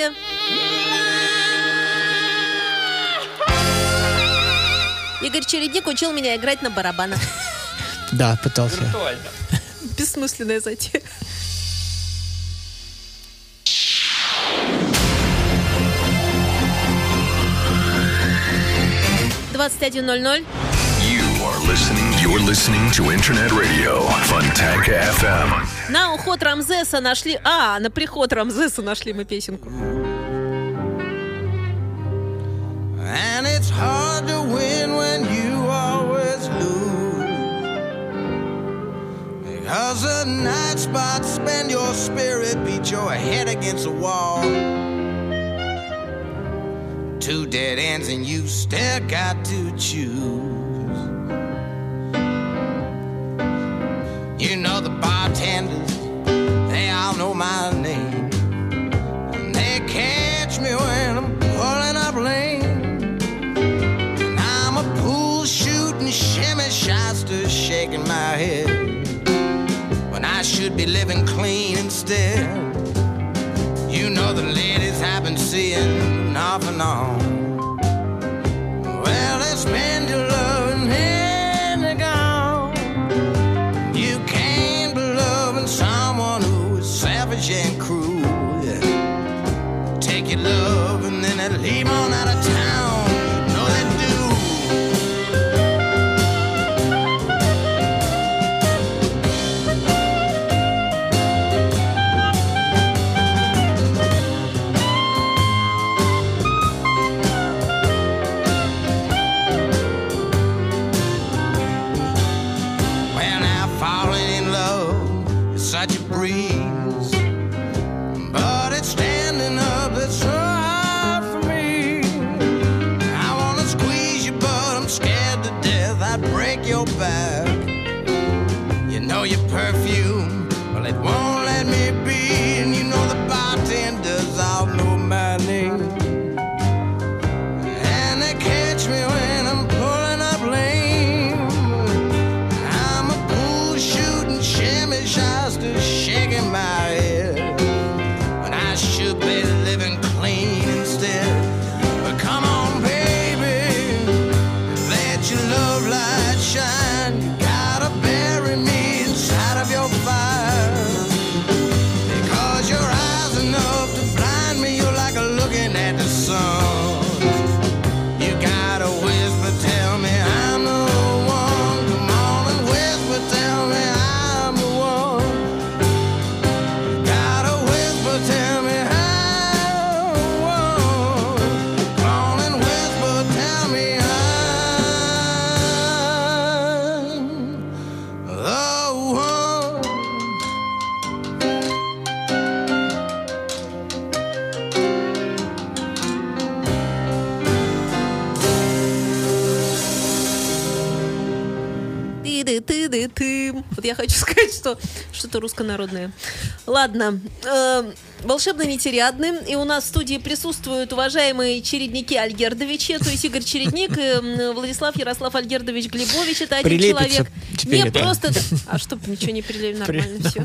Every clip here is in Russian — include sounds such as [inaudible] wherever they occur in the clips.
подождите. Игорь Чередник учил меня играть на барабанах. Да, пытался. Бессмысленная затея. Двадцать один ноль ноль. You are listening, you're listening to Internet Radio Fontanka FM. На уход Рамзеса нашли... А, на приход Рамзеса нашли мы песенку. And it's hard to win when you always lose. Because the night spots spend your spirit, beat your head against the wall. Two dead ends, and you still got to choose. You know the bartenders, they all know my name. And they catch me when I'm pulling up lane. And I'm a pool shooting, shimmy shyster, shaking my head. When I should be living clean instead. You know the ladies I've been seeing off and on. Ты Вот я хочу [laughs] сказать, что что-то руссконародное. Ладно. э, волшебно нетерядны. И у нас в студии присутствуют уважаемые чередники Альгердовичи, то есть Игорь Чередник и Владислав Ярослав Альгердович Глебович. Это один Прилепится человек. Теперь Не просто... [laughs] А что, ничего не прилепили, нормально [laughs] все.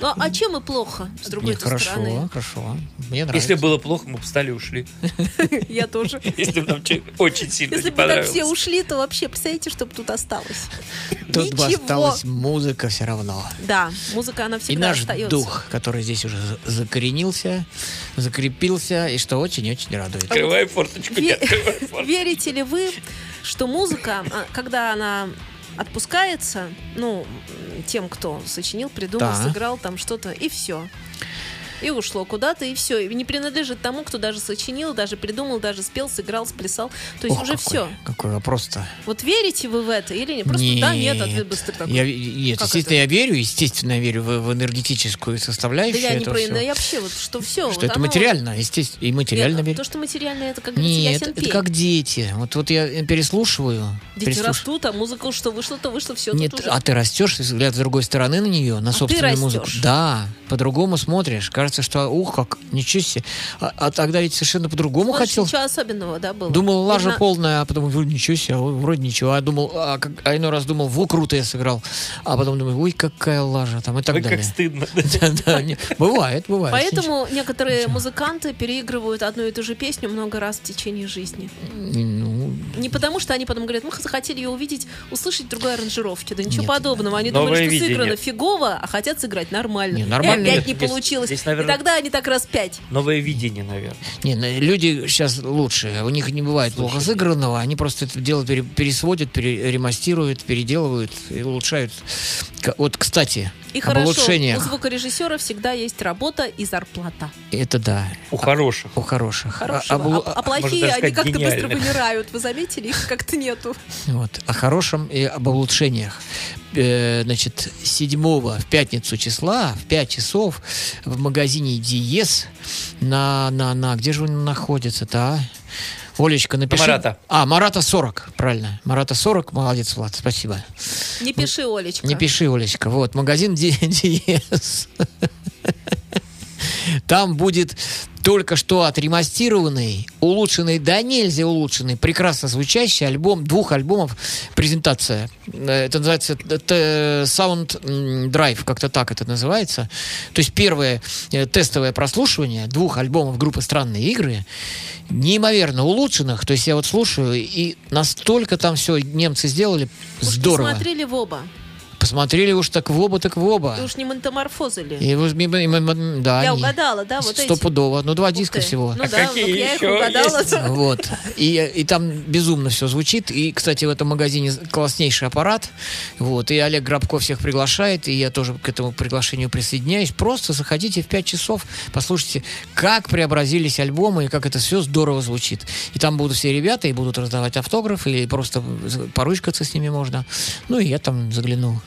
Ну, а чем и плохо, с другой хорошо, стороны? хорошо. Мне нравится. Если было плохо, мы бы встали и ушли. [laughs] Я тоже. Если бы нам че- очень сильно Если бы так все ушли, то вообще, представляете, что бы тут осталось? Тут бы Ничего. осталась музыка все равно. Да, музыка, она И всегда наш остается. дух, который здесь уже за- закоренился, закрепился, и что очень-очень радует. Открывай форточку, не открывай форточку. Верите ли вы, что музыка, а, когда она отпускается, ну, тем, кто сочинил, придумал, Да. сыграл там что-то, и все. И ушло куда-то, и все. И не принадлежит тому, кто даже сочинил, даже придумал, даже спел, сыграл, сплясал. То есть Ох, уже какой, все. Какой вопрос-то. Вот верите вы в это или нет? Просто да, нет, ответ быстрый такой. Я, нет, Как естественно, это? я верю, естественно, я верю в, в энергетическую Да составляющую я не про да я вообще вот что все. Что это материально, естественно, и материально верю. То, что материальное, это как говорится, Нет, это как дети. Вот, вот я переслушиваю. Дети переслуш- растут, а музыка что вышло, то вышло, все Нет, уже. а ты растешь, взгляд с другой стороны на нее, на А собственную музыку. Да, по-другому смотришь. Кажется, что ух, как, ничего себе. А, а тогда ведь совершенно по-другому Больше хотел. ничего особенного, да, было? Думал, лажа Именно- полная, а потом вроде ничего себе, вроде ничего. А думал, а, как, а иной раз думал, во, круто я сыграл. А потом думаю, ой, какая лажа там и так Ой, далее. как стыдно. [laughs] Бывает, бывает. Поэтому некоторые музыканты переигрывают одну и ту же песню много раз в течение жизни. Ну, Не потому, что они потом говорят, мы захотели ее увидеть, услышать другой аранжировке. Да ничего подобного. Они думали, что сыграно фигово, а хотят сыграть нормально. Нормально. И опять не получилось. Здесь, И наверное- тогда они так раз пять. Новое видение, наверное. Не, ну, люди сейчас лучше. У них не бывает плохо сыгранного. Они просто это дело пере- пересводят, переремастируют, переделывают и улучшают. Вот, кстати, И об хорошо, у звукорежиссера всегда есть работа и зарплата. Это да. У хороших. У хороших. Хорошего. А- об улу- А, а можно плохие, они как-то быстро вымирают. Вы заметили? Их как-то нету. Вот, о хорошем и об улучшениях. Э, значит, 7 в пятницу числа, в 5 часов, в магазине Диез на, на, на, где же он находится-то, а? Олечка, напиши. Марата. А, Марата 40, правильно. Марата 40, молодец, Влад, спасибо. Не пиши, Олечка. Не пиши, Олечка. Вот, магазин Ди- Диез. Там будет только что отремастированный, улучшенный, да нельзя улучшенный, прекрасно звучащий альбом, двух альбомов, презентация. Э, Это называется т- Sound Drive, как-то так это называется. То есть первое э, тестовое прослушивание двух альбомов группы «Странные игры», неимоверно улучшенных. То есть я вот слушаю, и настолько там все немцы сделали Уж здорово. Посмотрели в оба. Посмотрели уж так в оба, так в оба. И уж не ментаморфозили. И вот ми- ми- ми- ми- да, Я они угадала, да, вот эти? Стопудово. Ну, два Ух диска ты. всего. Ну А да, какие ну я их еще угадала. есть? [laughs] Вот. И, и там безумно все звучит. И, кстати, в этом магазине класснейший аппарат. Вот. И Олег Грабко всех приглашает. И я тоже к этому приглашению присоединяюсь. Просто заходите в 5 часов, послушайте, как преобразились альбомы и как это все здорово звучит. И там будут все ребята и будут раздавать автографы, или просто поручкаться с ними можно. Ну, и я там загляну.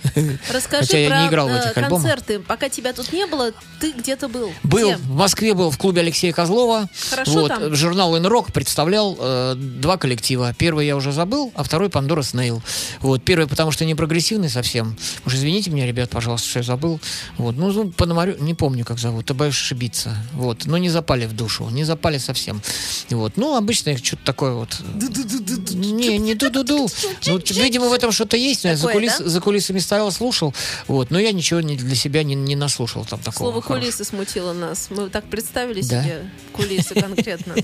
Расскажи Хотя я про не играл в э, этих альбомах. концерты. Пока тебя тут не было, ты где-то был. Был Где? в Москве был в клубе Алексея Козлова. Хорошо вот, там? Журнал «Инрок» представлял э, два коллектива. Первый я уже забыл, а второй Пандора Снейл. Вот, первый, потому что не прогрессивный совсем. Уж извините меня, ребят, пожалуйста, что я забыл. Вот, ну, ну, Пономарю, не помню, как зовут, ты боюсь ошибиться. Вот, но не запали в душу, не запали совсем. Вот, ну, обычно их что-то такое вот... Не, не ду-ду-ду. Ну, видимо, в этом что-то есть. но Я за, Такое, кулис- да? за кулисами стоял, слушал. Вот, но я ничего не, для себя не, не наслушал там такого. Слово хорошего. кулисы смутило нас. Мы так представили Да. себе кулисы конкретно. [laughs]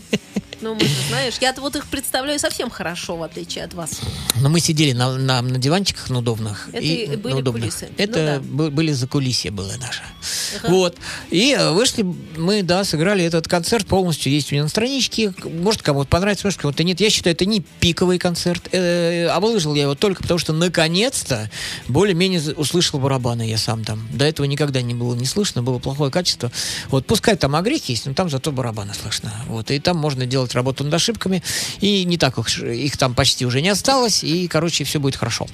Ну, мы же, знаешь, я-то вот их представляю совсем хорошо, в отличие от вас. Но мы сидели на, на, на диванчиках на удобных. Это и были на удобных. кулисы. Это Ну бы- были за кулисье было наше. Ага. Вот. И э, вышли мы, да, сыграли этот концерт полностью. Есть у меня на страничке. Может, кому-то понравится, может, кому-то нет. Я считаю, это не пиковый концерт. Э, А выложил я его только потому, что наконец-то более-менее услышал барабаны я сам там. До этого никогда не было не слышно, было плохое качество. Вот, пускай там огрехи есть, но там зато барабаны слышно. Вот. И там можно делать работу над ошибками. И не так уж их там почти уже не осталось. И, короче, все будет хорошо.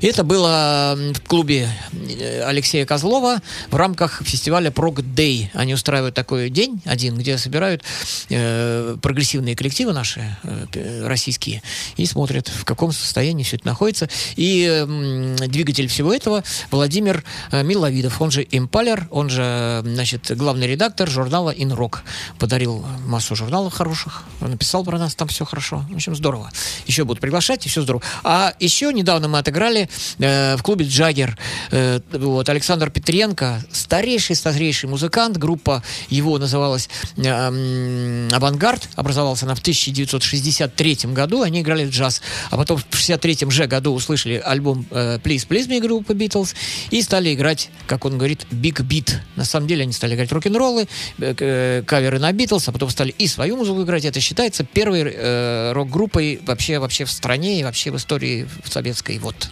И это было в клубе э, Алексея Козлова в рамках фестиваля Prog Day. Они устраивают такой день один, где собирают э, прогрессивные коллективы наши, э, п- российские, и смотрят, в каком состоянии все это находится. И м, двигатель всего этого Владимир э, Миловидов, он же Импалер, он же, э, значит, главный редактор журнала «Инрок». Подарил массу журналов хороших, написал про нас, там все хорошо. В общем, здорово. Еще будут приглашать, и все здорово. А еще недавно мы отыграли э, в клубе «Джаггер». Э, вот, Александр Петренко, старейший, старейший музыкант. Группа его называлась э, «Авангард». Образовался она в 1963 году. Они играли джаз. А потом в 63 же году услышали альбом э, «Please, Please Me» группы «Битлз» и стали играть, как он говорит, «Big Beat». На самом деле они стали играть рок-н-роллы, э, э, каверы на «Битлз», а потом стали и свою музыку играть. Это считается первой э, рок-группой вообще, вообще в стране и вообще в истории в советской. Вот.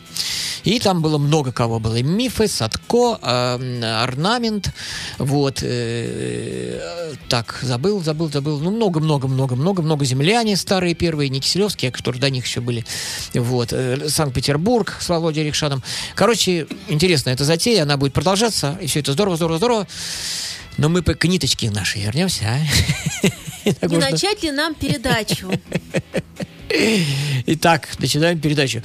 И там было много кого. Было и Мифы, Садко, э, Орнамент. Вот. э, так, забыл, забыл, забыл. Ну, много-много-много-много-много. Земляне старые первые, не Киселевские, которые до них еще были. Вот. э, Санкт-Петербург с Володей Рикшаном. Короче, интересно, эта затея, она будет продолжаться. И все это здорово, здорово, здорово. Но мы по- к ниточке нашей вернемся, а? [laughs] Не начать ли нам передачу? [laughs] Итак, начинаем передачу.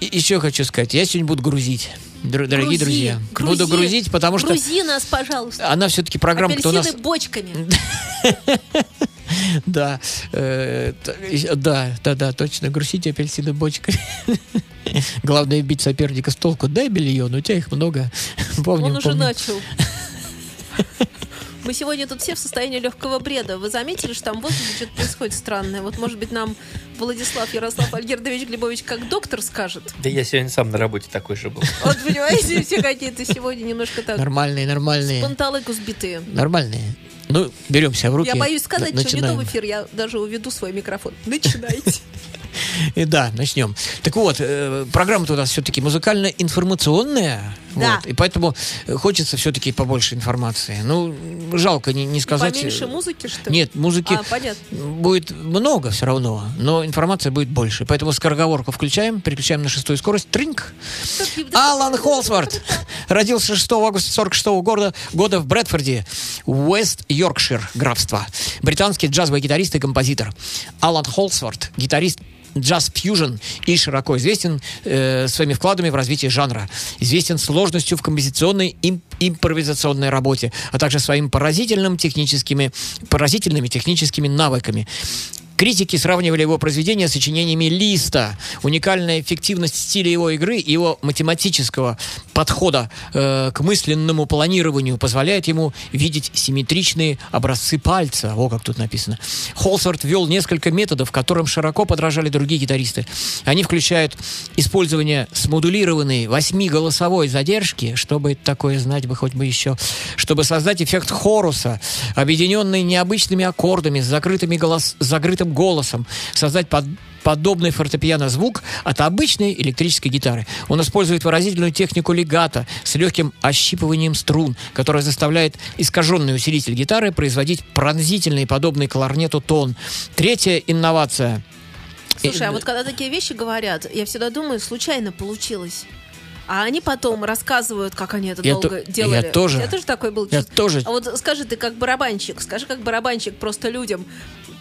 Еще хочу сказать, я сегодня буду грузить, дор- дорогие Грузи, друзья. грузи. Буду грузить, потому что Грузи нас, пожалуйста. она все-таки программа-то у нас... Бочками. [laughs] [laughs] Да, э, да, да, да, точно, грузите апельсины бочкой. [laughs] Главное бить соперника с толку. Дай миллион, у тебя их много. [laughs] Помним, Он уже помним. начал. Мы сегодня тут все в состоянии легкого бреда. Вы заметили, что там воздухе что-то происходит странное? Вот, может быть, нам Владислав Ярослав Альгердович Глебович как доктор скажет? Да я сегодня сам на работе такой же был. Вот, понимаете, все какие-то сегодня немножко так Нормальные, нормальные. панталыку сбитые. Нормальные. Ну, беремся в руки. Я боюсь сказать, на- что не то в начинаем. эфир, я даже уведу свой микрофон. Начинайте. [laughs] И да, начнем. Так вот, э, программа-то у нас все-таки музыкально-информационная. Да. Вот, и поэтому э, хочется все-таки побольше информации. Ну, жалко не, не сказать... Поменьше э, музыки, что ли? Нет, музыки А, понятно. будет много все равно, но информация будет больше. Поэтому скороговорку включаем, переключаем на шестую скорость. Тринк. Алан Холсворт родился 6 августа 46 года, года в Брэдфорде, Уэст Йоркшир, графство. Британский джазовый гитарист и композитор. Алан Холсворт, гитарист джаз-фьюжн и широко известен э, своими вкладами в развитие жанра. Известен сложностью в композиционной им- импровизационной работе, а также своими поразительным техническими, поразительными техническими навыками. Критики сравнивали его произведения с сочинениями Листа. Уникальная эффективность стиля его игры и его математического подхода э, к мысленному планированию позволяет ему видеть симметричные образцы пальца. О, как тут написано. Холсворт ввел несколько методов, которым широко подражали другие гитаристы. Они включают использование смодулированной восьмиголосовой задержки, чтобы такое знать бы хоть бы еще, чтобы создать эффект хоруса, объединенный необычными аккордами с закрытыми голос, закрытым голосом, создать под подобный фортепиано звук от обычной электрической гитары. Он использует выразительную технику легато с легким ощипыванием струн, которая заставляет искаженный усилитель гитары производить пронзительный, подобный кларнету тон. Третья инновация Слушай, а И- вот когда такие вещи говорят, я всегда думаю, случайно получилось. А они потом рассказывают, как они это Я долго то- делали. я тоже. Тебя тоже такой был Я тоже. А вот скажи, ты как барабанщик, скажи, как барабанщик просто людям.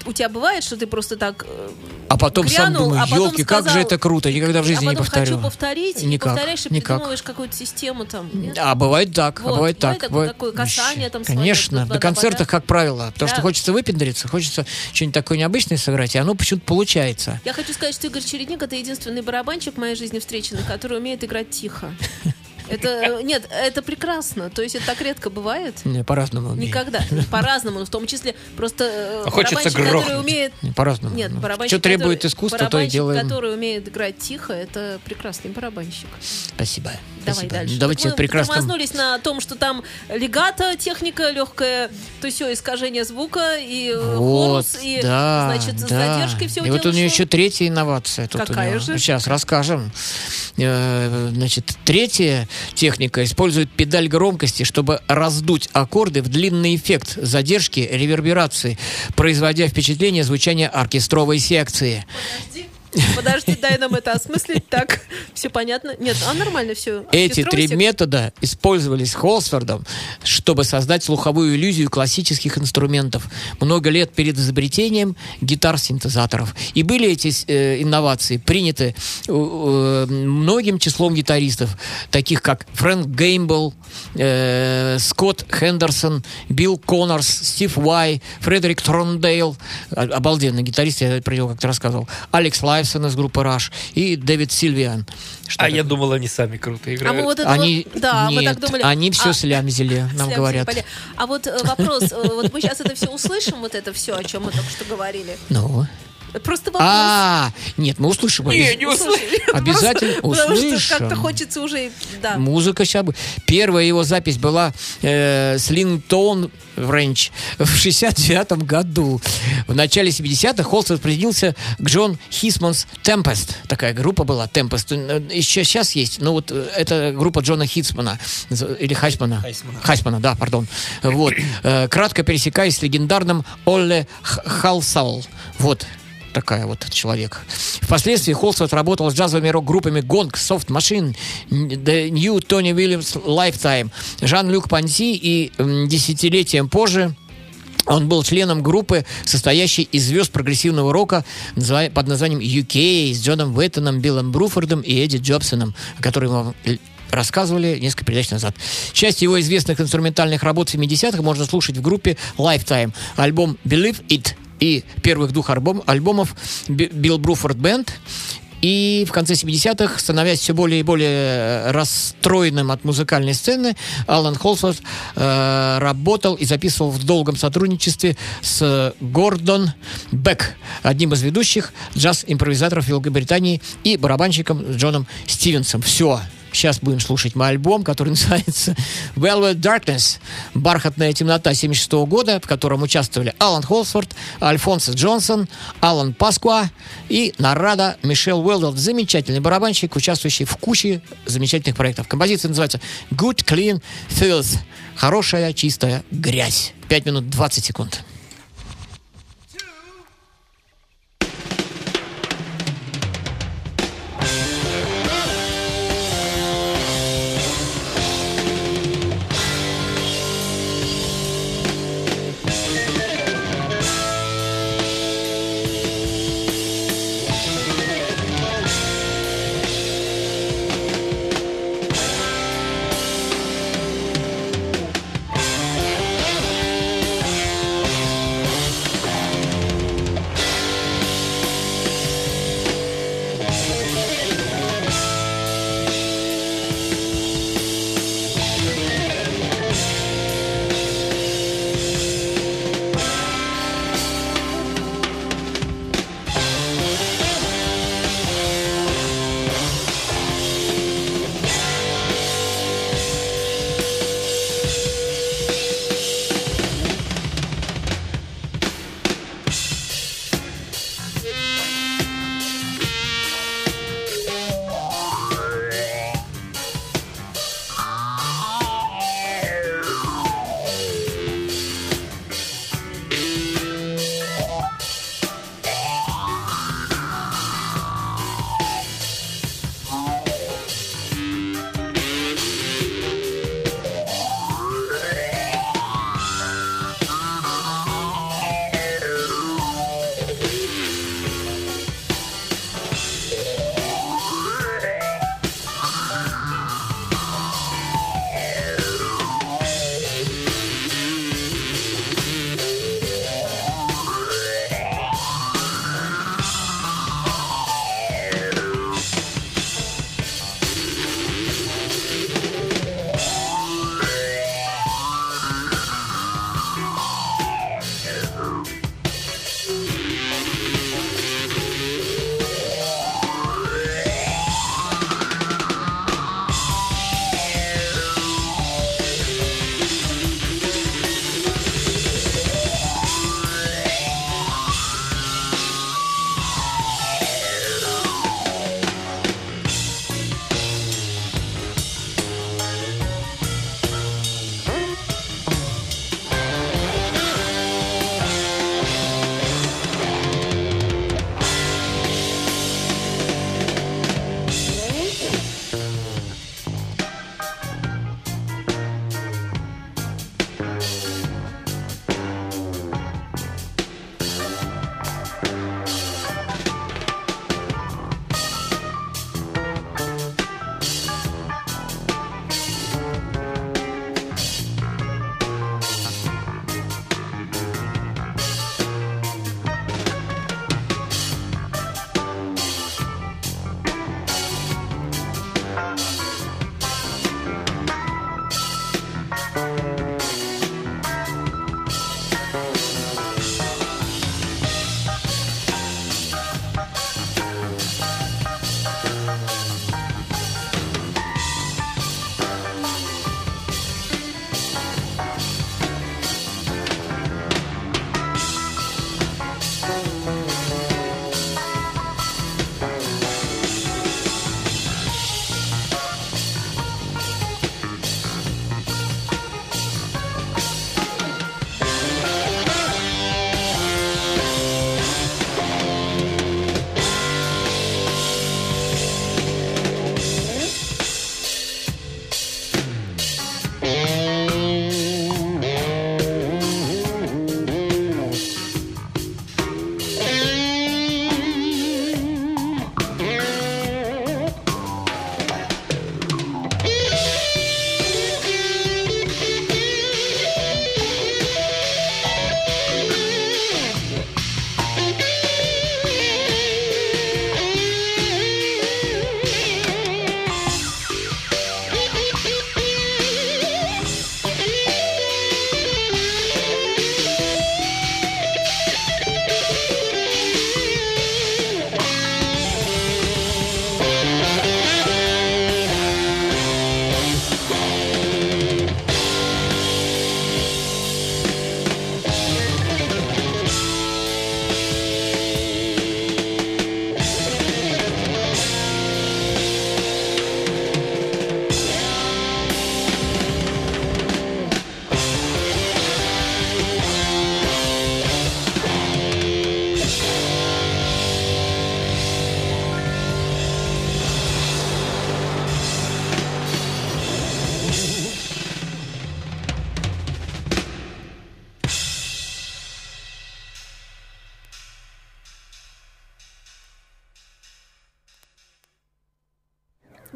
У тебя бывает, что ты просто так э, А потом сам грянул, думаю, а потом елки, как же сказал- это круто, никогда в жизни а не повторю. хочу повторить, и Никак, повторяешь, и никак. придумываешь какую-то систему там. нет? А бывает так, Вот, а бывает бывает так. такое- касание там Конечно, на концертах, как правило, потому Да. что хочется выпендриться, хочется что-нибудь такое необычное сыграть, и оно почему-то получается. Я хочу сказать, что Игорь Чередник это единственный барабанщик в моей жизни встреченный, который умеет играть тихо. [laughs] Это нет, это прекрасно. То есть это так редко бывает. Не, По-разному. Никогда. По-разному, но в том числе просто э, А хочется барабанщик, который умеет... По-разному. Нет, Ну, барабанщик, Что требует искусства, то и делаем. который умеет играть тихо, это прекрасный барабанщик. Спасибо. Давай Спасибо. дальше. Давайте Так мы прекрасно. тормознулись на том, что там легато, техника легкая, то все искажение звука и э, Вот, хорус, и да, значит с да. задержкой все И вот у нее еще третья инновация. Тут Какая у него. же? Сейчас расскажем. Э, Значит, третья техника использует педаль громкости, чтобы раздуть аккорды в длинный эффект задержки реверберации, производя впечатление звучания оркестровой секции. Подожди, дай нам это осмыслить. Так, все понятно. Нет, а нормально все. Эти три метода использовались Холсфордом, чтобы создать слуховую иллюзию классических инструментов много лет перед изобретением гитар-синтезаторов. И были эти э, инновации приняты э, э, многим числом гитаристов, таких как Фрэнк Гамбале, э, Скотт Хендерсон, Билл Коннорс, Стив Вай, Фредрик Тордендаль, обалденный гитарист, я про него как-то рассказывал, Алекс Лайфсон из группы Rush и Дэвид Сильвиан. Что А такое? я думал, они сами круто А мы играют. вот это Они, вот- да, мы нет, так думали. они все А, слямзили, нам слямзили, говорят. поля- А вот э, вопрос, э, вот мы сейчас это все услышим, вот это все, о чем мы только что говорили. Ну, Просто вопрос. А, нет, мы услышим. Не, не услышим. Обязательно Просто [laughs] Потому что услышим. как-то хочется уже, да. Музыка сейчас бы. Первая его запись была э, Слингтон Рэнч в 69 году. В начале 70-х Холстед присоединился к Джон Хисманс Tempest. Такая группа была, Tempest. Э, Еще сейчас есть, но вот э, это группа Джона Хитсмана. Или Хайсмана. Хайсмана. Хайсмана, да, пардон. Вот. Э, Кратко пересекаясь с легендарным Олле Халсал. Вот такая вот человек. Впоследствии Холстед работал с джазовыми рок-группами Gong, Soft Machine, The New Tony Williams Lifetime, Жан-Люк Панси и десятилетием позже он был членом группы, состоящей из звезд прогрессивного рока под названием UK с Джоном Уэттоном, Биллом Бруфордом и Эдди Джобсоном, о которых мы вам рассказывали несколько передач назад. Часть его известных инструментальных работ 70-х можно слушать в группе Lifetime. Альбом Believe It и первых двух альбом, альбомов Би- Билл Бруфорд Бенд и в конце 70-х, становясь все более и более э, расстроенным от музыкальной сцены, Алан Холсворт э, работал и записывал в долгом сотрудничестве с Гордон Бек, одним из ведущих джаз-импровизаторов Великобритании и барабанщиком Джоном Стивенсом. Все. Сейчас будем слушать мой альбом, который [laughs] называется Velvet Darkness. Бархатная темнота 76 года, в котором участвовали Алан Холсворт, Альфонсо Джонсон, Алан Паскуа и Нарада Мишел Уэлдл. Замечательный барабанщик, участвующий в куче замечательных проектов. Композиция называется Good Clean Filth. Хорошая, чистая грязь. 5 минут 20 секунд.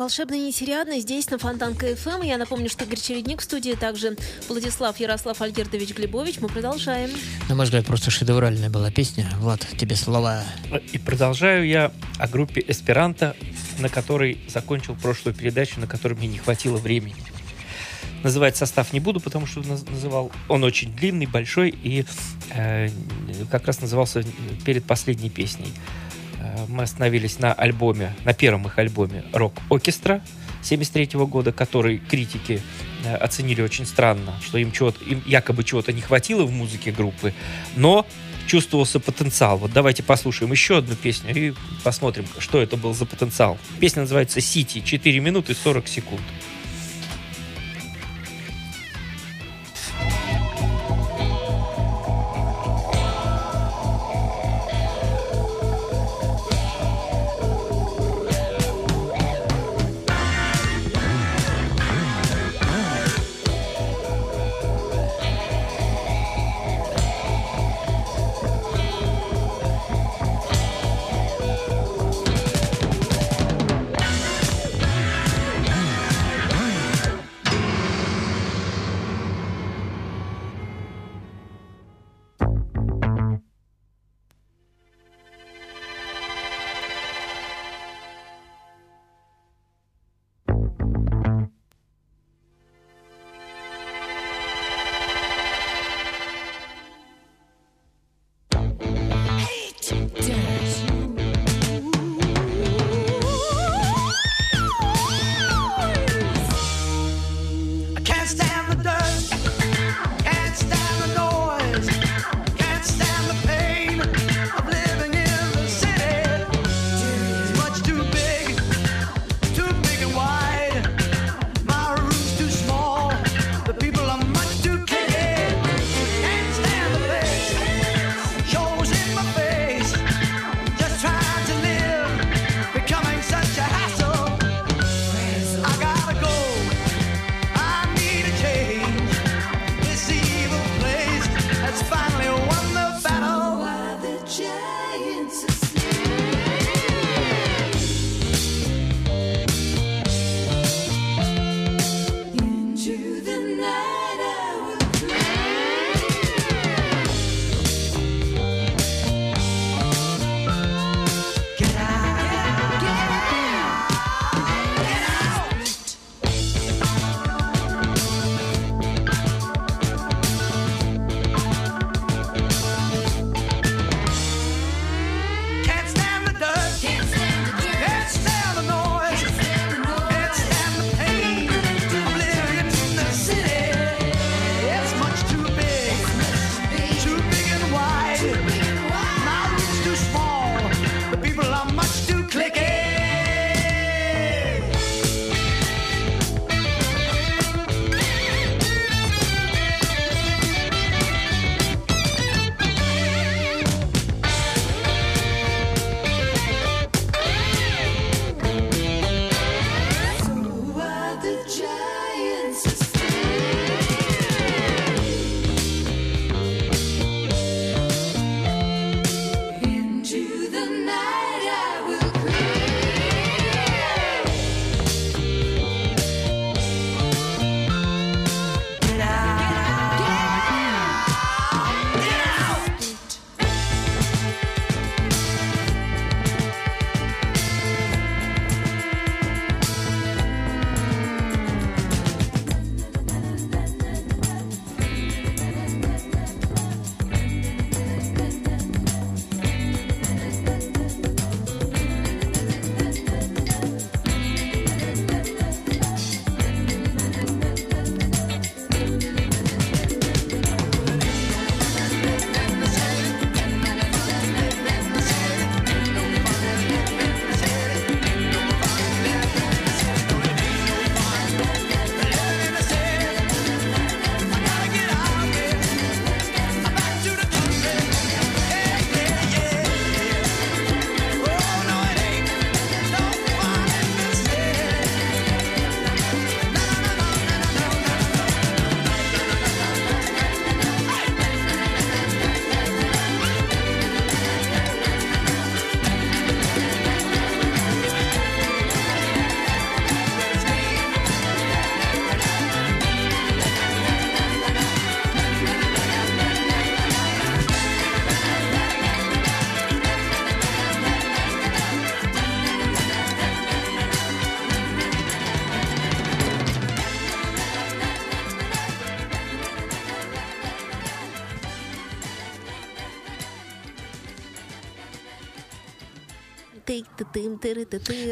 Волшебный нетериадный здесь, на Фонтанка ФМ. Я напомню, что Игорь Чередник в студии, также Владислав Ярослав Альгердович Глебович. Мы продолжаем. На мой взгляд, просто шедевральная была песня. Влад, тебе слова. И продолжаю я о группе «Эсперанто», на которой закончил прошлую передачу, на которой мне не хватило времени. Называть состав не буду, потому что наз- называл он очень длинный, большой и э, как раз назывался перед последней песней. Э, мы остановились на альбоме, на первом их альбоме «Рок Оркестра» 73 года, который критики э, оценили очень странно, что им, чего-то, им якобы чего-то не хватило в музыке группы, но чувствовался потенциал. Вот давайте послушаем еще одну песню и посмотрим, что это был за потенциал. Песня называется «Сити», 4 минуты 40 секунд.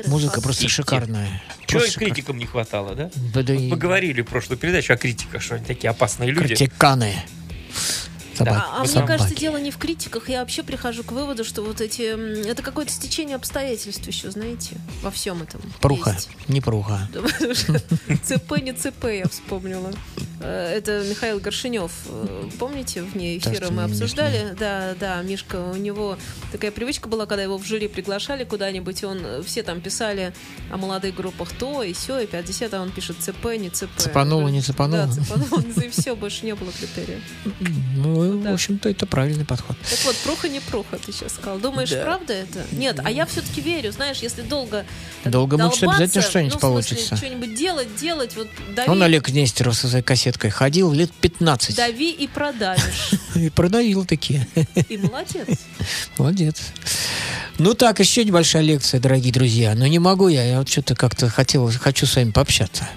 Музыка просто шикарная. Чего и Просто критикам не хватало, да? Да, да Вот и Мы говорили в прошлую передачу о критиках, что они такие опасные люди. Критиканы. Собак- А, а мне собаки. кажется, дело не в критиках. Я вообще прихожу к выводу, что вот эти... Это какое-то стечение обстоятельств еще, знаете, во всем этом. Пруха. есть. Не пруха. [laughs] ЦП не ЦП, я вспомнила. Э, Это Михаил Горшинев. Э, Помните, вне Так эфира мы обсуждали? Да, да, Мишка, у него такая привычка была, когда его в жюри приглашали куда-нибудь, он э, все там писали о молодых группах то и все, и 50, а он пишет ЦП, не ЦП. Цепануло, не цепануло. Да, цепануло, и все, больше не было критерия. [laughs] Ну, Да. в общем-то, это правильный подход. Так вот, пруха не пруха, ты сейчас сказал. Думаешь, правда это? Нет, а я все-таки верю, знаешь, если долго Долго мучиться, обязательно что-нибудь ну, в смысле, получится. что-нибудь делать, делать, вот дави, Он Олег Нестеров со своей кассеткой ходил лет 15. дави и продавишь. [laughs] И продавил такие. И молодец. [laughs] Молодец. Ну так, еще небольшая лекция, дорогие друзья. Но не могу я, я вот что-то как-то хотел, хочу с вами пообщаться.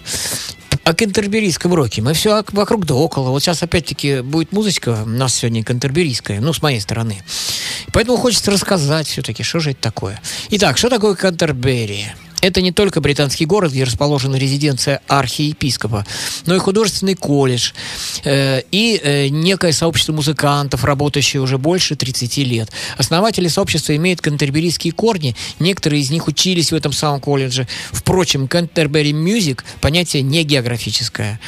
О кентерберийском роке. Мы все вокруг да около. Вот сейчас опять-таки будет музычка у нас сегодня кентерберийская, ну, с моей стороны. Поэтому хочется рассказать все-таки, что же это такое. Итак, что такое Кентербери? Это не только британский город, где расположена резиденция архиепископа, но и художественный колледж, э, и э, некое сообщество музыкантов, работающее уже больше 30 лет. Основатели сообщества имеют кантерберийские корни, некоторые из них учились в этом самом колледже. Впрочем, Canterbury Music – понятие не географическое.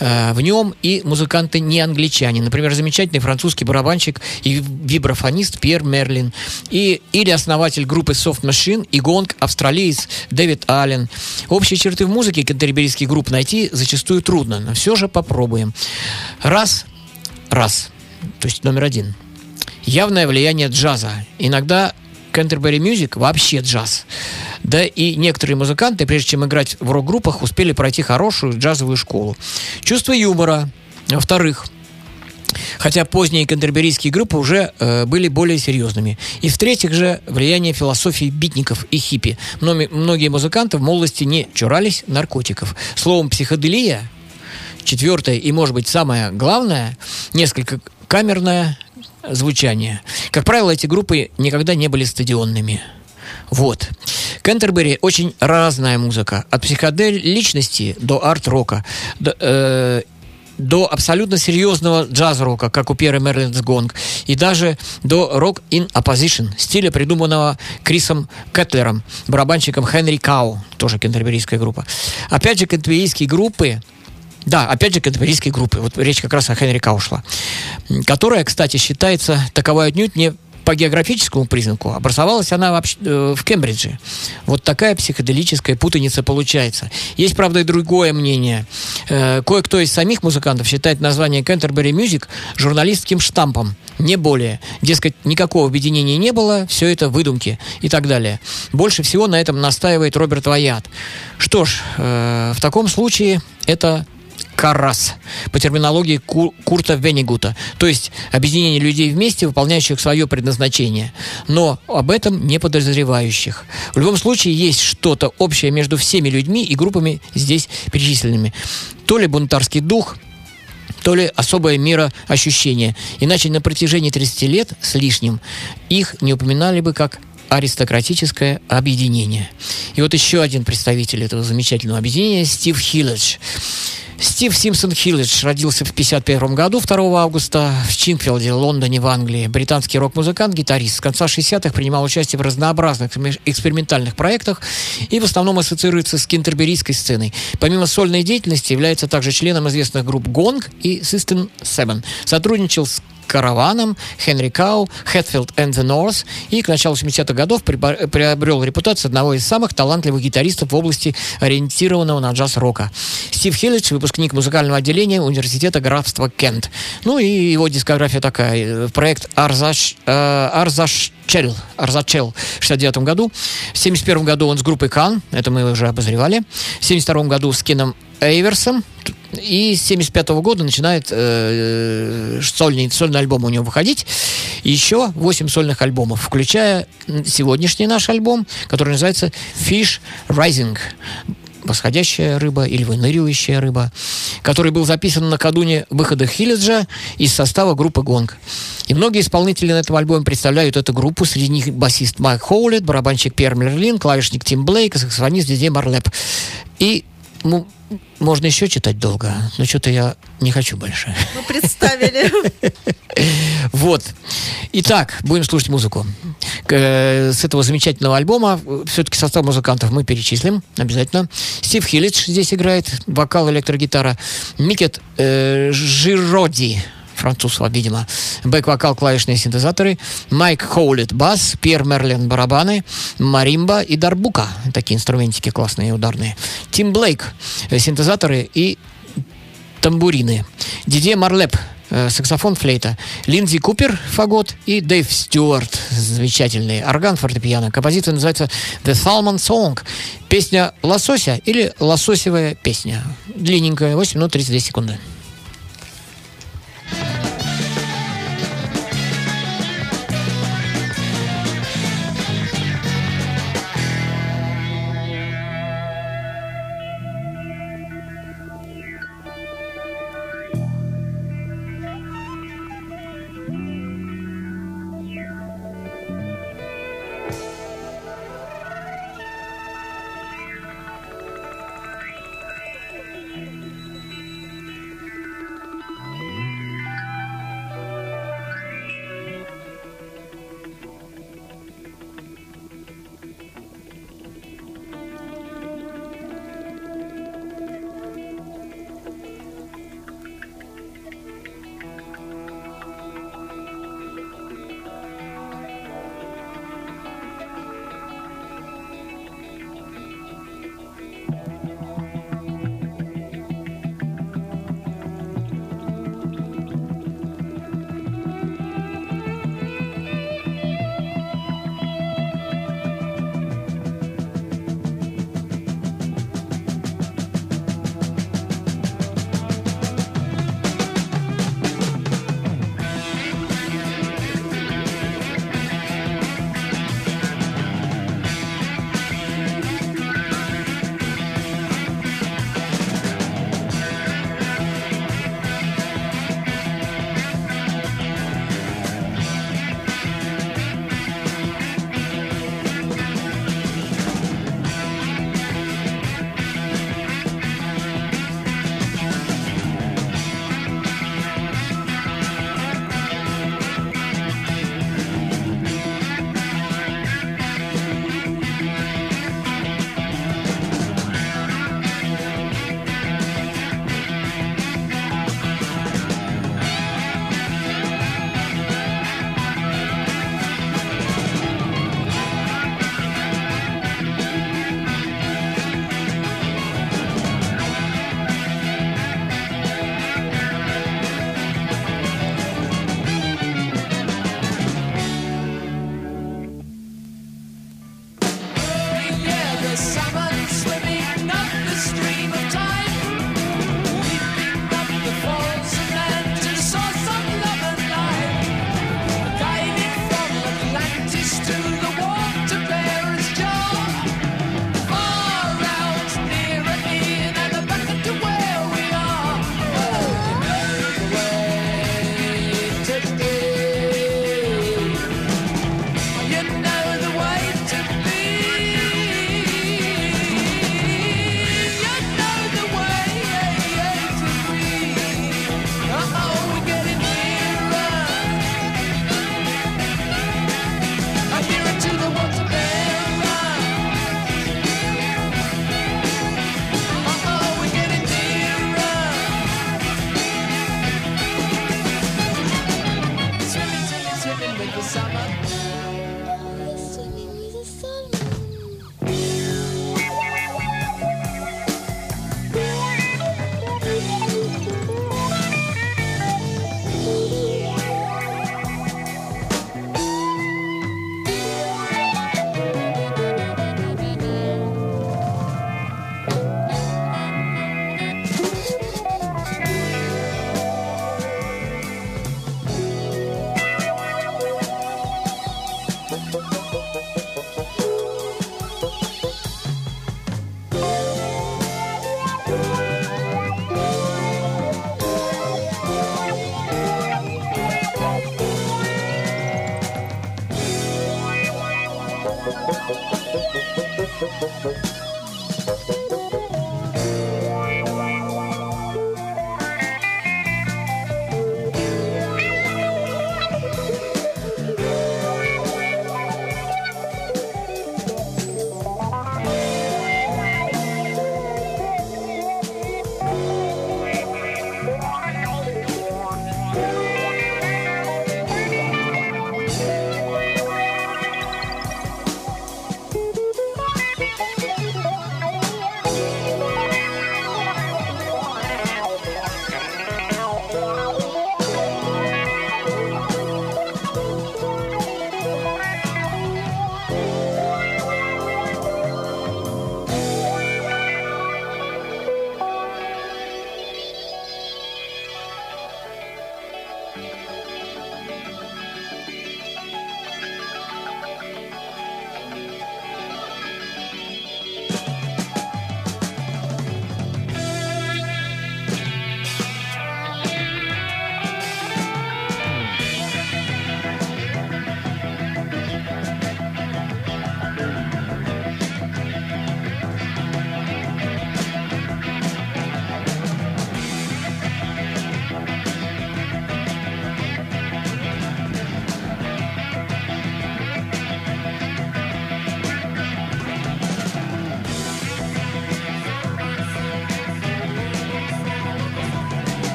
Э, в нем и музыканты не англичане. Например, замечательный французский барабанщик и вибрафонист Пьер Мерлин. И, или основатель группы Soft Machine и гонг австралиец Дэвид Аллен. Общие черты в музыке кантерберийских групп найти зачастую трудно, но все же попробуем. Раз, раз, то есть номер один. Явное влияние джаза. Иногда Canterbury Music вообще джаз. Да и некоторые музыканты, прежде чем играть в рок-группах, успели пройти хорошую джазовую школу. Чувство юмора. Во-вторых, Хотя поздние кантерберийские группы уже э, были более серьезными. И в-третьих же, влияние философии битников и хиппи. Мноми- многие музыканты в молодости не чурались наркотиков. Словом, психоделия, четвертое и, может быть, самое главное, несколько камерное звучание. Как правило, эти группы никогда не были стадионными. Вот. Кентербери очень разная музыка. От психоделичности до арт-рока. До, э, до абсолютно серьезного джаз-рока, как у Пьера Мерлинс Гонг, и даже до рок in opposition, стиля, придуманного Крисом Кетлером, барабанщиком Хенри Кау, тоже кентерберийская группа. Опять же, кентерберийские группы да, опять же, кентерберийские группы. Вот речь как раз о Хенри Кау шла. Которая, кстати, считается таковой отнюдь не по географическому признаку. Образовалась она вообще, э, в Кембридже. Вот такая психоделическая путаница получается. Есть, правда, и другое мнение. Э, кое-кто из самих музыкантов считает название Canterbury Music журналистским штампом. Не более. Дескать, никакого объединения не было, все это выдумки и так далее. Больше всего на этом настаивает Роберт Ваят. Что ж, э, в таком случае это Карас, по терминологии Ку- Курта Венигута, то есть объединение людей вместе, выполняющих свое предназначение, но об этом не подозревающих. В любом случае есть что-то общее между всеми людьми и группами здесь перечисленными. То ли бунтарский дух, то ли особое мироощущение. Иначе на протяжении 30 лет с лишним их не упоминали бы как аристократическое объединение. И вот еще один представитель этого замечательного объединения Стив Хилледж. Стив Симпсон Хилледж родился в 1951 году, 2 августа, в Чинфилде, Лондоне, в Англии. Британский рок-музыкант, гитарист. С конца 60-х принимал участие в разнообразных эксперим- экспериментальных проектах и в основном ассоциируется с кентерберийской сценой. Помимо сольной деятельности, является также членом известных групп «Гонг» и «System 7». Сотрудничал с Караваном, Хенри Кау, Хэтфилд and the North и к началу 70-х годов приобрел репутацию одного из самых талантливых гитаристов в области ориентированного на джаз-рока. Стив Хиллидж, выпускник музыкального отделения университета графства Кент. Ну и его дискография такая. Проект Арзаш, э, Арзашчел, Арзачел в 69 году. В 71 году он с группой Кан, это мы уже обозревали. В 72 году с Кеном Эйверсом. И с 75 года начинает э, сольный, сольный альбом у него выходить. Еще 8 сольных альбомов, включая сегодняшний наш альбом, который называется Fish Rising. «Восходящая рыба» или «Выныривающая рыба», который был записан накануне выхода Хилледжа из состава группы «Гонг». И многие исполнители на этом альбоме представляют эту группу. Среди них басист Майк Хоулет, барабанщик Пьер Мерлин, клавишник Тим Блейк, саксофонист Диди Марлеп. И ну, можно еще читать долго, но что-то я не хочу больше. Ну, представили. [laughs] Вот. Итак, будем слушать музыку. Э, С этого замечательного альбома все-таки состав музыкантов мы перечислим обязательно. Стив Хиллидж здесь играет, вокал, электрогитара. Микет э, Жироди, француз, видимо, бэк-вокал, клавишные синтезаторы, Майк Хоулет бас, Пьер Мерлин барабаны, маримба и дарбука, такие инструментики классные, ударные, Тим Блейк синтезаторы и тамбурины, Дидье Марлеп э, саксофон, флейта, Линдзи Купер, фагот и Дэйв Стюарт, замечательный орган, фортепиано. Композиция называется The Salmon Song, песня лосося или лососевая песня. Длинненькая, 8 минут 32 секунды.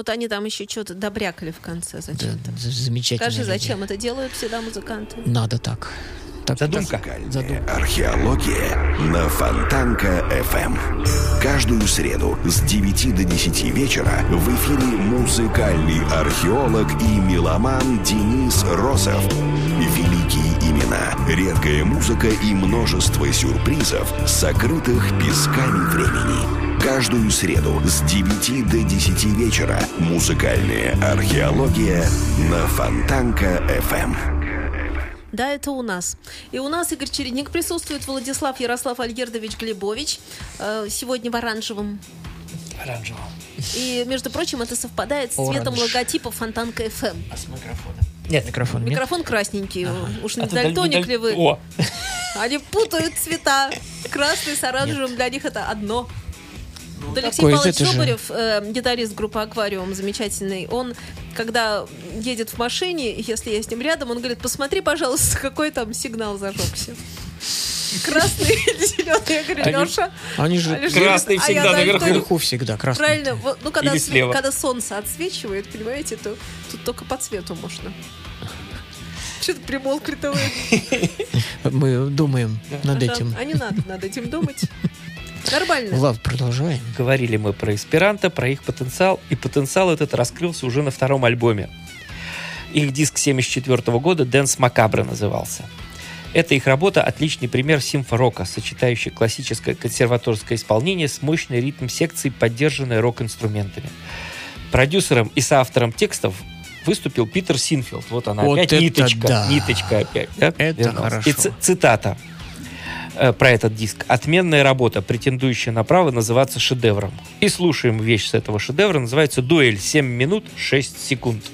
Вот они там еще что-то добрякали в конце Да, зачем-то. з- замечательно. Скажи, зачем это делают всегда музыканты? Надо так. так Задумка. Задумка. Археология на Фонтанка FM. Каждую среду с 9 до 10 вечера в эфире музыкальный археолог и меломан Денис Росов. Великие имена, редкая музыка и множество сюрпризов, сокрытых песками времени. Каждую среду с 9 до 10 вечера музыкальная археология на Фонтанка FM. Да, это у нас. И у нас Игорь Чередник присутствует, Владислав Ярослав Альгердович Глебович, э, сегодня в оранжевом. Оранжевого. И, между прочим, это совпадает с цветом логотипа Фонтанка FM. А с микрофоном? Нет, микрофон нет. Микрофон красненький, уж не А ты даль- дальтоник даль- ли вы? О, [laughs] Они путают цвета. Красный с оранжевым для них это одно. Вот Алексей такой, Павлович это же- э, гитарист группы «Аквариум», замечательный, он, когда едет в машине, если я с ним рядом, он говорит, посмотри, пожалуйста, [laughs] какой там сигнал зажегся. Красный [laughs] или зеленый? Я говорю, Они- Леша. Они же Красный а всегда я наверху. вверху всегда красный. Правильно, вот, ну когда, когда солнце отсвечивает, понимаете, то тут только по цвету можно. Что-то примолкли-то вы. [laughs] Мы думаем над этим. А не надо над этим думать. Нормально. Влад, продолжаем. говорили мы про эсперанто, про их потенциал, и потенциал этот раскрылся уже на втором альбоме. Их диск 74 года «Danse Macabre» назывался. Эта их работа – отличный пример симфорока, сочетающий классическое консерваторское исполнение с мощной ритм-секцией, поддержанной рок-инструментами. Продюсером и соавтором текстов выступил Питер Синфилд. Вот она Вот опять ниточка. да. Ниточка опять. да, Это вернулась. хорошо. И цитата э, про этот диск. Отменная работа, претендующая на право называться шедевром. И слушаем вещь с этого шедевра. Называется «Дуэль. 7 минут 6 секунд».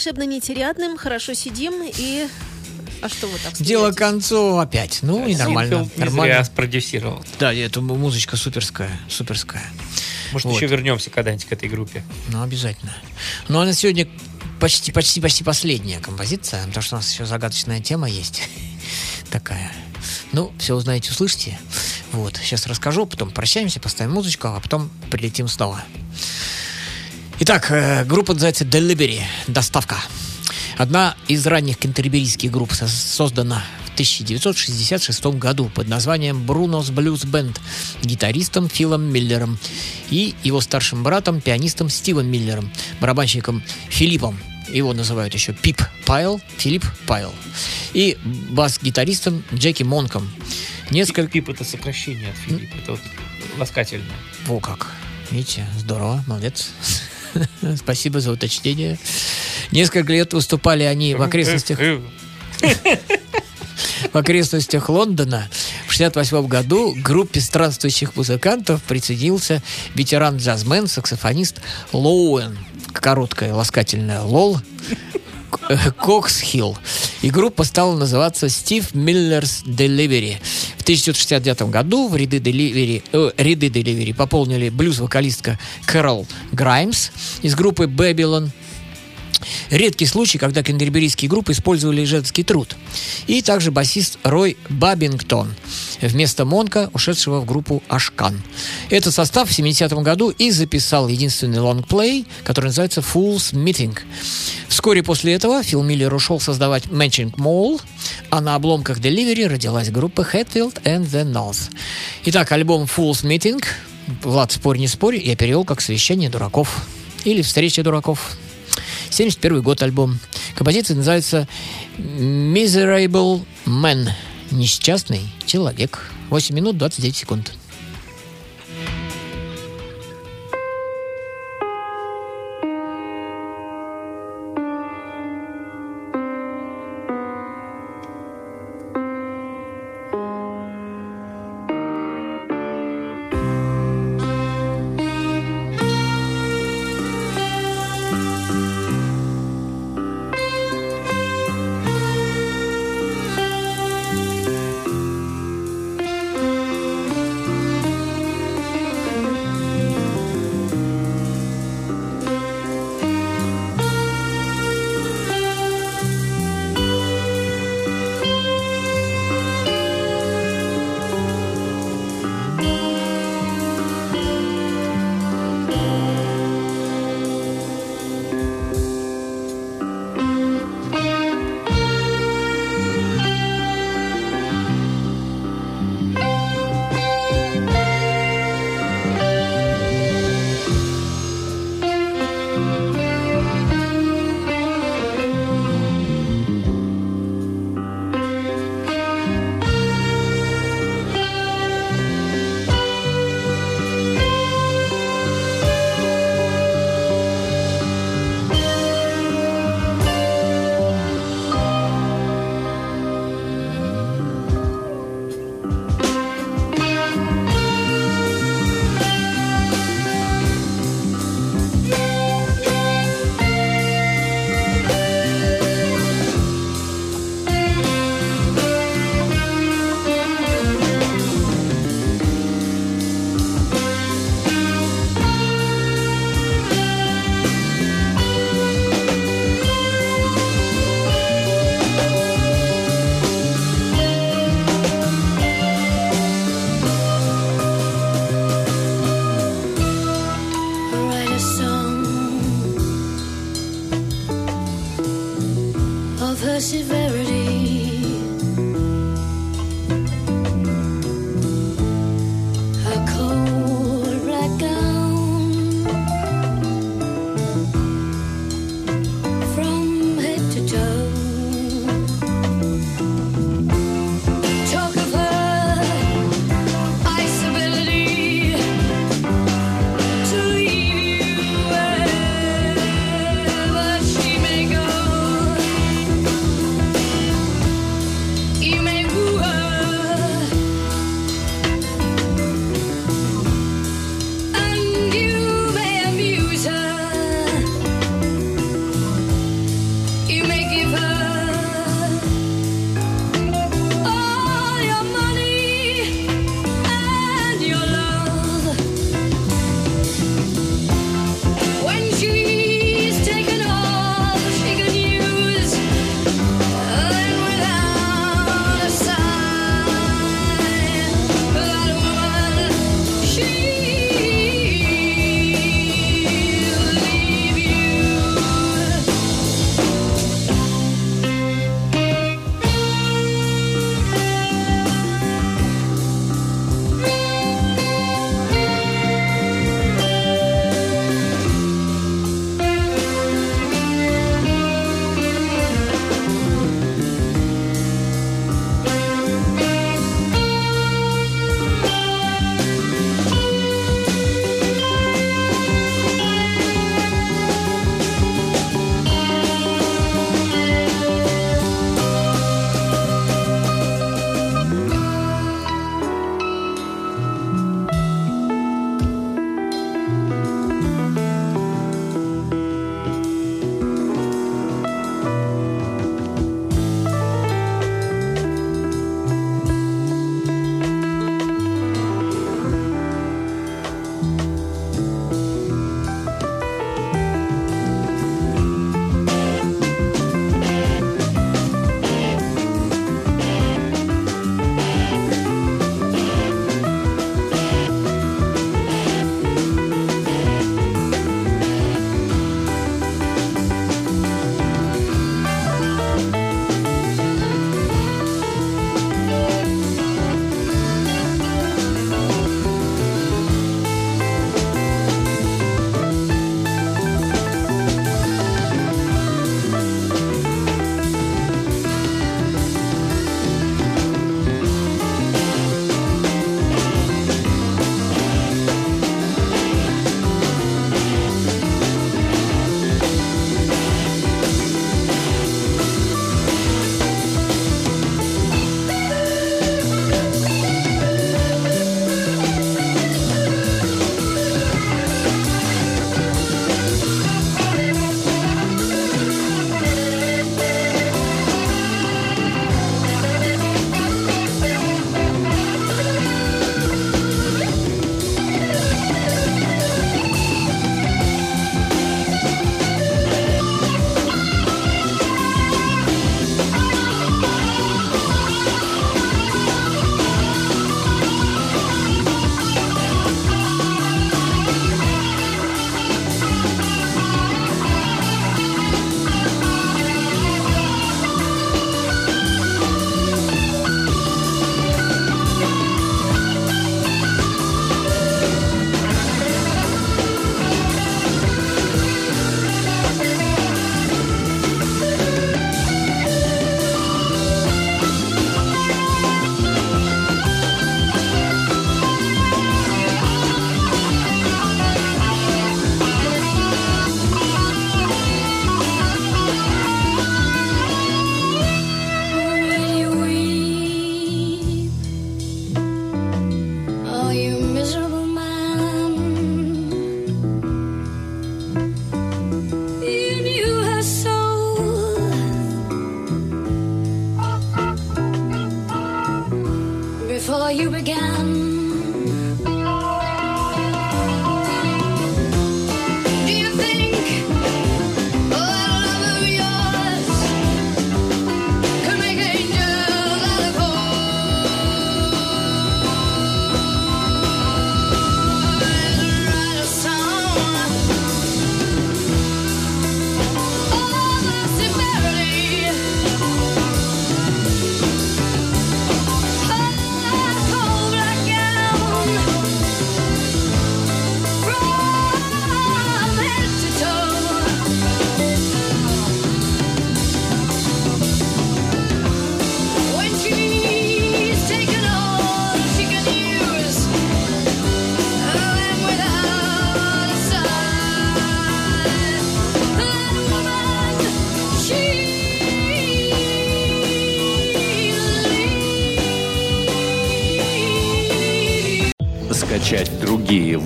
Волшебно нетерядным, хорошо сидим и... А что вы так Дело к смеетесь? концу опять. Ну и нормально. Симпл не Нормально. зря спродюсировал. Да, му- музычка суперская, суперская. Может, Вот. еще вернемся когда-нибудь к этой группе. Ну, обязательно. Но она сегодня почти, почти, почти последняя композиция, потому что у нас еще загадочная тема есть. [laughs] Такая. Ну, все узнаете, услышите. Вот, сейчас расскажу, потом прощаемся, поставим музычку, а потом прилетим снова. Итак, э, группа называется Delivery, доставка. Одна из ранних кентерберийских групп со- создана в 1966 году под названием Bruno's Blues Band гитаристом Филом Миллером и его старшим братом, пианистом Стивом Миллером, барабанщиком Филиппом. Его называют еще Пип Пайл, Филипп Пайл. И бас-гитаристом Джеки Монком. Несколько... Пип это сокращение от Филиппа. Это вот ласкательное. Во как. Видите, здорово, молодец. [laughs] Спасибо за уточнение. Несколько лет выступали они в окрестностях, [laughs] в окрестностях Лондона. В 68 году к группе странствующих музыкантов присоединился ветеран-джазмен, саксофонист Лоуэн. Короткое, ласкательное Лол. Коксхилл. И группа стала называться Стив Миллерс Delivery. В 1969 году в ряды Delivery, э, ряды Delivery пополнили блюз-вокалистка Кэрол Граймс из группы Babylon. Редкий случай, когда кентерберийские группы использовали женский труд. И также басист Рой Бабингтон вместо Монка, ушедшего в группу Ашкан. Этот состав в 70-м году и записал единственный лонгплей, который называется Fool's Meeting. Вскоре после этого Фил Миллер ушел создавать Matching Mall, а на обломках Delivery родилась группа Hatfield and the North. Итак, альбом Fool's Meeting Влад, спорь, не спорь, я перевел как «Совещание дураков» или «Встреча дураков». 71 год альбом. Композиция называется Miserable Man. Несчастный человек. 8 минут 29 секунд.